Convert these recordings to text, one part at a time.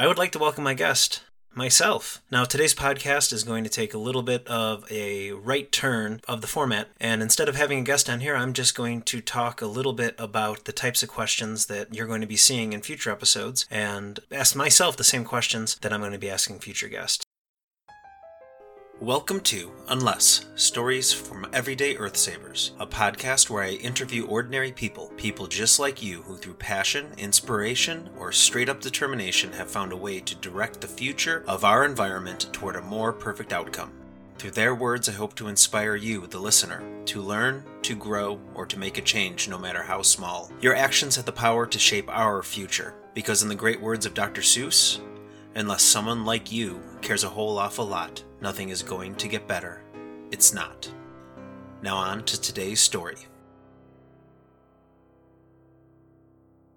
I would like to welcome my guest, myself. Now, today's podcast is going to take a little bit of a right turn of the format, and instead of having a guest on here, I'm just going to talk a little bit about the types of questions that you're going to be seeing in future episodes and ask myself the same questions that I'm going to be asking future guests. Welcome to Unless Stories from Everyday Earth Savers, a podcast where I interview ordinary people, people just like you who, through passion, inspiration, or straight up determination, have found a way to direct the future of our environment toward a more perfect outcome. Through their words, I hope to inspire you, the listener, to learn, to grow, or to make a change, no matter how small. Your actions have the power to shape our future, because, in the great words of Dr. Seuss, unless someone like you cares a whole awful lot, nothing is going to get better. It's not. Now, on to today's story.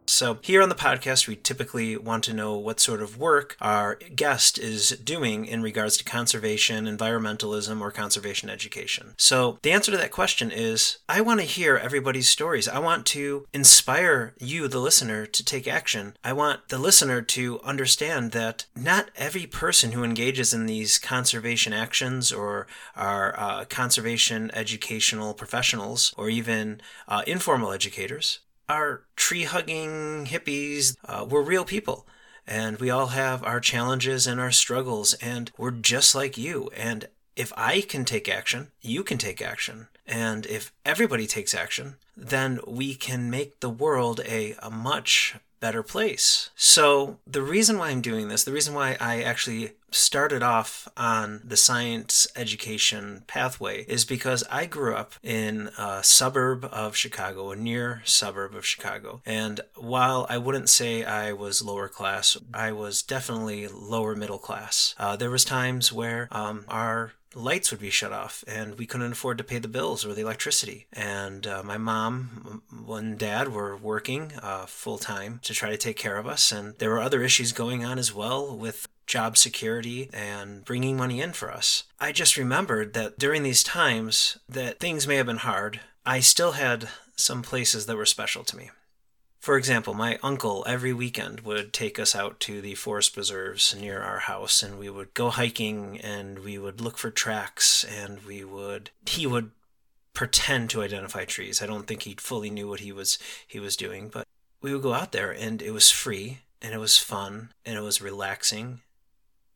So, here on the podcast, we typically want to know what sort of work our guest is doing in regards to conservation, environmentalism, or conservation education. So, the answer to that question is I want to hear everybody's stories. I want to inspire you, the listener, to take action. I want the listener to understand that not every person who engages in these conservation actions or are uh, conservation educational professionals or even uh, informal educators are tree hugging hippies. Uh, we're real people. And we all have our challenges and our struggles, and we're just like you. And if I can take action, you can take action. And if everybody takes action, then we can make the world a, a much better place. So, the reason why I'm doing this, the reason why I actually started off on the science education pathway is because I grew up in a suburb of Chicago, a near suburb of Chicago. And while I wouldn't say I was lower class, I was definitely lower middle class. Uh, there was times where um, our lights would be shut off and we couldn't afford to pay the bills or the electricity. And uh, my mom and dad were working uh, full time to try to take care of us. And there were other issues going on as well with job security and bringing money in for us. I just remembered that during these times that things may have been hard, I still had some places that were special to me. For example, my uncle every weekend would take us out to the forest preserves near our house and we would go hiking and we would look for tracks and we would he would pretend to identify trees. I don't think he fully knew what he was he was doing, but we would go out there and it was free and it was fun and it was relaxing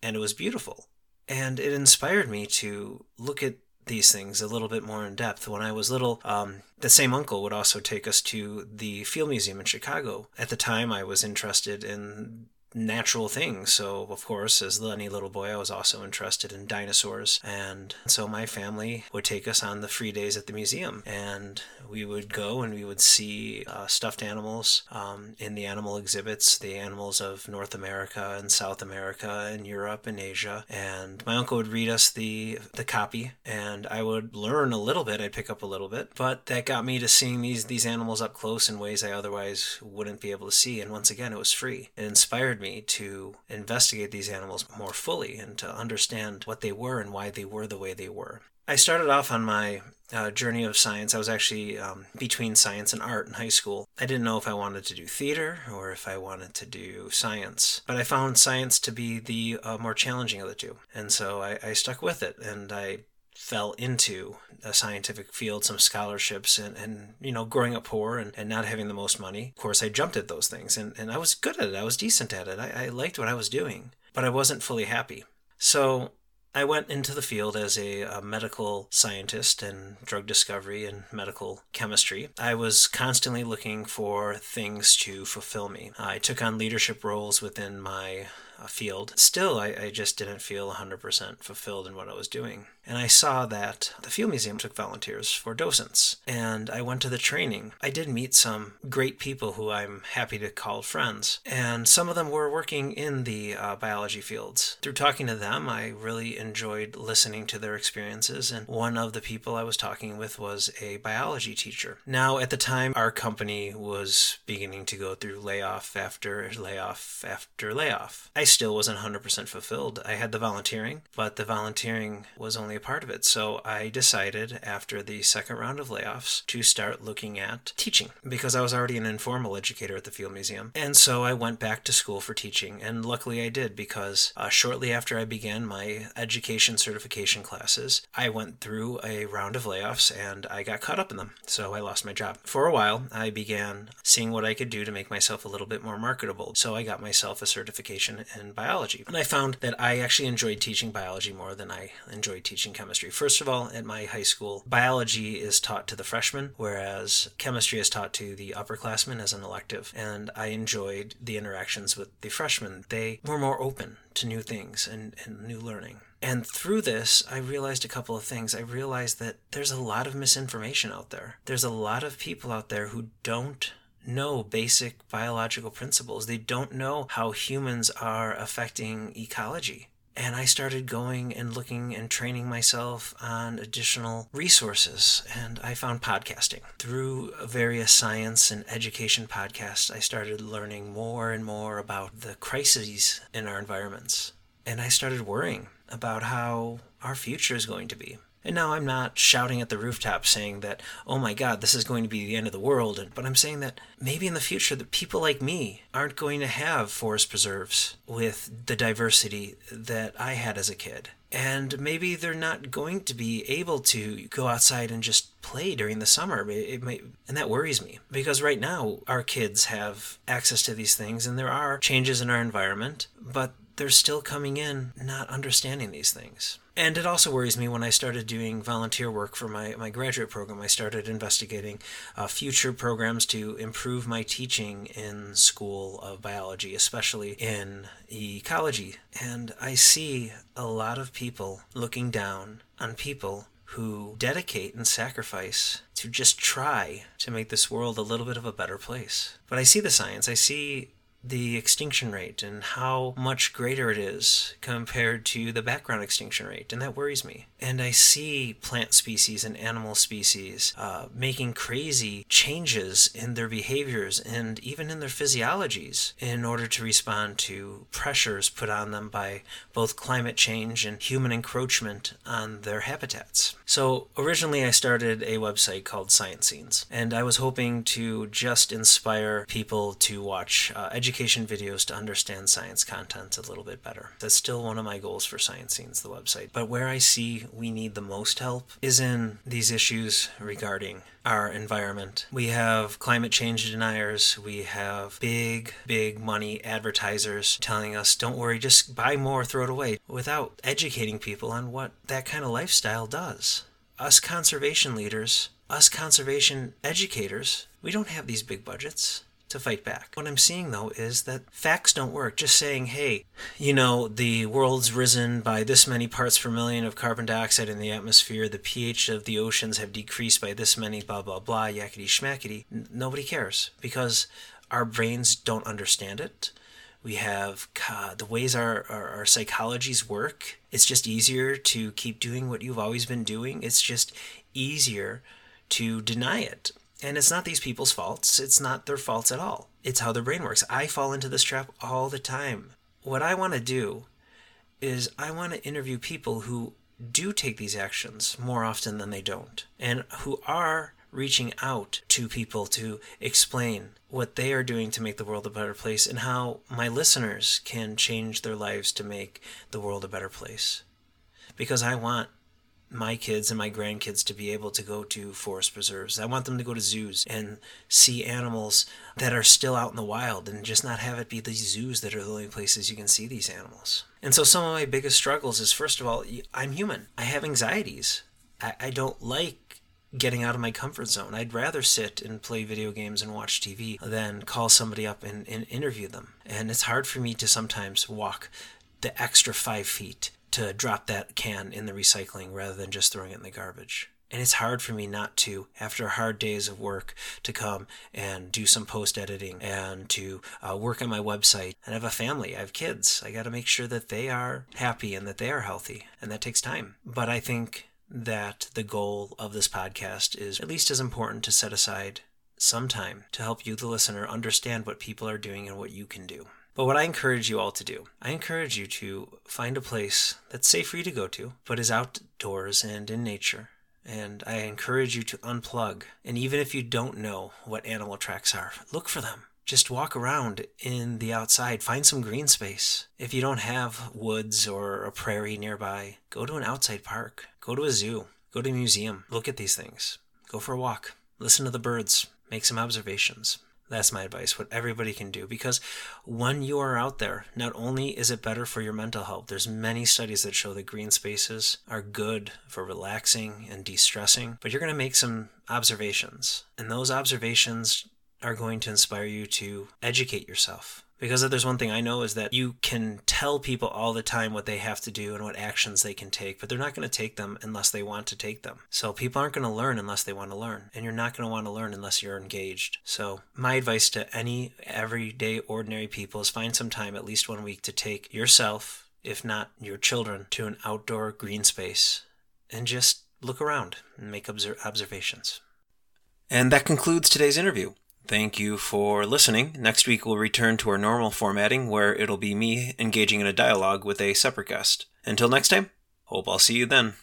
and it was beautiful. And it inspired me to look at these things a little bit more in depth. When I was little, um, the same uncle would also take us to the Field Museum in Chicago. At the time, I was interested in natural things. So, of course, as any little boy, I was also interested in dinosaurs. And so my family would take us on the free days at the museum. And we would go and we would see uh, stuffed animals um, in the animal exhibits, the animals of North America and South America and Europe and Asia. And my uncle would read us the, the copy, and I would learn a little bit. I'd pick up a little bit. But that got me to seeing these, these animals up close in ways I otherwise wouldn't be able to see. And once again, it was free. It inspired me me to investigate these animals more fully and to understand what they were and why they were the way they were. I started off on my uh, journey of science. I was actually um, between science and art in high school. I didn't know if I wanted to do theater or if I wanted to do science, but I found science to be the uh, more challenging of the two. And so I, I stuck with it and I fell into a scientific field, some scholarships, and, and you know, growing up poor and, and not having the most money. Of course, I jumped at those things and, and I was good at it. I was decent at it. I, I liked what I was doing, but I wasn't fully happy. So I went into the field as a, a, medical scientist and drug discovery and medical chemistry. I was constantly looking for things to fulfill me. I took on leadership roles within my uh, field. Still, I, I just didn't feel 100% fulfilled in what I was doing. And I saw that the Field Museum took volunteers for docents. And I went to the training. I did meet some great people who I'm happy to call friends. And some of them were working in the uh, biology fields. Through talking to them, I really enjoyed listening to their experiences. And one of the people I was talking with was a biology teacher. Now, at the time, our company was beginning to go through layoff after layoff after layoff. I still wasn't 100% fulfilled. I had the volunteering, but the volunteering was only a part of it. So I decided after the second round of layoffs to start looking at teaching because I was already an informal educator at the Field Museum. And so I went back to school for teaching. And luckily I did because uh, shortly after I began my education certification classes, I went through a round of layoffs and I got caught up in them. So I lost my job. For a while, I began seeing what I could do to make myself a little bit more marketable. So I got myself a certification in biology. And I found that I actually enjoyed teaching biology more than I enjoyed teaching chemistry. First of all, at my high school, biology is taught to the freshmen, whereas chemistry is taught to the upperclassmen as an elective. And I enjoyed the interactions with the freshmen. They were more open to new things and, and new learning. And through this, I realized a couple of things. I realized that there's a lot of misinformation out there. There's a lot of people out there who don't know basic biological principles. They don't know how humans are affecting ecology. And I started going and looking and training myself on additional resources. And I found podcasting. Through various science and education podcasts, I started learning more and more about the crises in our environments. And I started worrying about how our future is going to be. And now I'm not shouting at the rooftop saying that, oh my God, this is going to be the end of the world. But I'm saying that maybe in the future, that people like me aren't going to have forest preserves with the diversity that I had as a kid. And maybe they're not going to be able to go outside and just play during the summer. It may, and that worries me because right now our kids have access to these things and there are changes in our environment, but they're still coming in not understanding these things. And it also worries me when I started doing volunteer work for my, my graduate program. I started investigating uh, future programs to improve my teaching in school of biology, especially in ecology. And I see a lot of people looking down on people who dedicate and sacrifice to just try to make this world a little bit of a better place. But I see the science, I see the extinction rate and how much greater it is compared to the background extinction rate, and that worries me. And I see plant species and animal species uh, making crazy changes in their behaviors and even in their physiologies in order to respond to pressures put on them by both climate change and human encroachment on their habitats. So originally, I started a website called Science Scenes, and I was hoping to just inspire people to watch uh, education videos to understand science content a little bit better. That's still one of my goals for Science Scenes, the website. But where I see we need the most help is in these issues regarding our environment. We have climate change deniers. We have big, big money advertisers telling us, don't worry, just buy more, throw it away, without educating people on what that kind of lifestyle does. Us conservation leaders, us conservation educators, we don't have these big budgets to fight back. What I'm seeing though is that facts don't work. Just saying, hey, you know, the world's risen by this many parts per million of carbon dioxide in the atmosphere, the pH of the oceans have decreased by this many, blah, blah, blah, yakety schmackety. N- nobody cares because our brains don't understand it. We have the ways our, our, our psychologies work. It's just easier to keep doing what you've always been doing. It's just easier to deny it and it's not these people's faults. It's not their faults at all. It's how their brain works. I fall into this trap all the time. What I want to do is I want to interview people who do take these actions more often than they don't, and who are reaching out to people to explain what they are doing to make the world a better place and how my listeners can change their lives to make the world a better place. Because I want my kids and my grandkids to be able to go to forest preserves. I want them to go to zoos and see animals that are still out in the wild and just not have it be these zoos that are the only places you can see these animals. And so some of my biggest struggles is first of all, I'm human. I have anxieties. I, I don't like getting out of my comfort zone. I'd rather sit and play video games and watch TV than call somebody up and, and interview them. And it's hard for me to sometimes walk the extra five feet to drop that can in the recycling rather than just throwing it in the garbage. And it's hard for me not to, after hard days of work, to come and do some post editing and to uh, work on my website. And I have a family, I have kids. I got to make sure that they are happy and that they are healthy. And that takes time. But I think that the goal of this podcast is at least as important to set aside some time to help you, the listener, understand what people are doing and what you can do. But what I encourage you all to do, I encourage you to find a place that's safe for you to go to, but is outdoors and in nature and I encourage you to unplug. And even if you don't know what animal tracks are, look for them. Just walk around in the outside, find some green space. If you don't have woods or a prairie nearby, go to an outside park, go to a zoo, go to a museum, look at these things, go for a walk, listen to the birds, make some observations. That's my advice, what everybody can do. Because when you are out there, not only is it better for your mental health, there's many studies that show that green spaces are good for relaxing and de-stressing, but you're going to make some observations. And those observations are going to inspire you to educate yourself because if there's one thing I know is that you can tell people all the time what they have to do and what actions they can take, but they're not going to take them unless they want to take them. So people aren't going to learn unless they want to learn, and you're not going to want to learn unless you're engaged. So my advice to any everyday ordinary people is find some time at least one week to take yourself, if not your children, to an outdoor green space and just look around and make observations. And that concludes today's interview. Thank you for listening. Next week we'll return to our normal formatting where it'll be me engaging in a dialogue with a separate guest. Until next time, hope I'll see you then.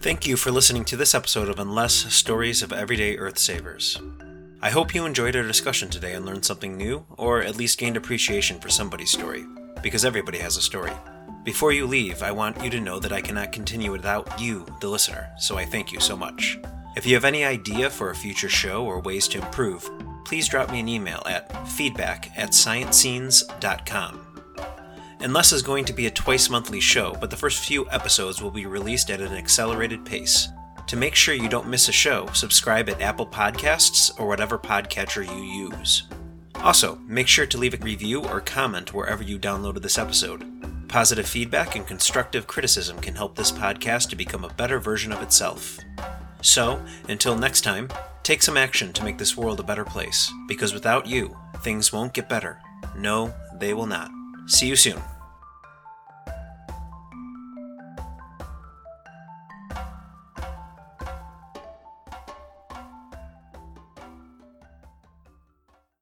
Thank you for listening to this episode of Unless Stories of Everyday Earth Savers. I hope you enjoyed our discussion today and learned something new, or at least gained appreciation for somebody's story, because everybody has a story. Before you leave, I want you to know that I cannot continue without you, the listener, so I thank you so much. If you have any idea for a future show or ways to improve, please drop me an email at feedback at sciencescenes.com. Unless is going to be a twice monthly show, but the first few episodes will be released at an accelerated pace. To make sure you don't miss a show, subscribe at Apple Podcasts or whatever podcatcher you use. Also, make sure to leave a review or comment wherever you downloaded this episode. Positive feedback and constructive criticism can help this podcast to become a better version of itself. So, until next time, take some action to make this world a better place, because without you, things won't get better. No, they will not. See you soon.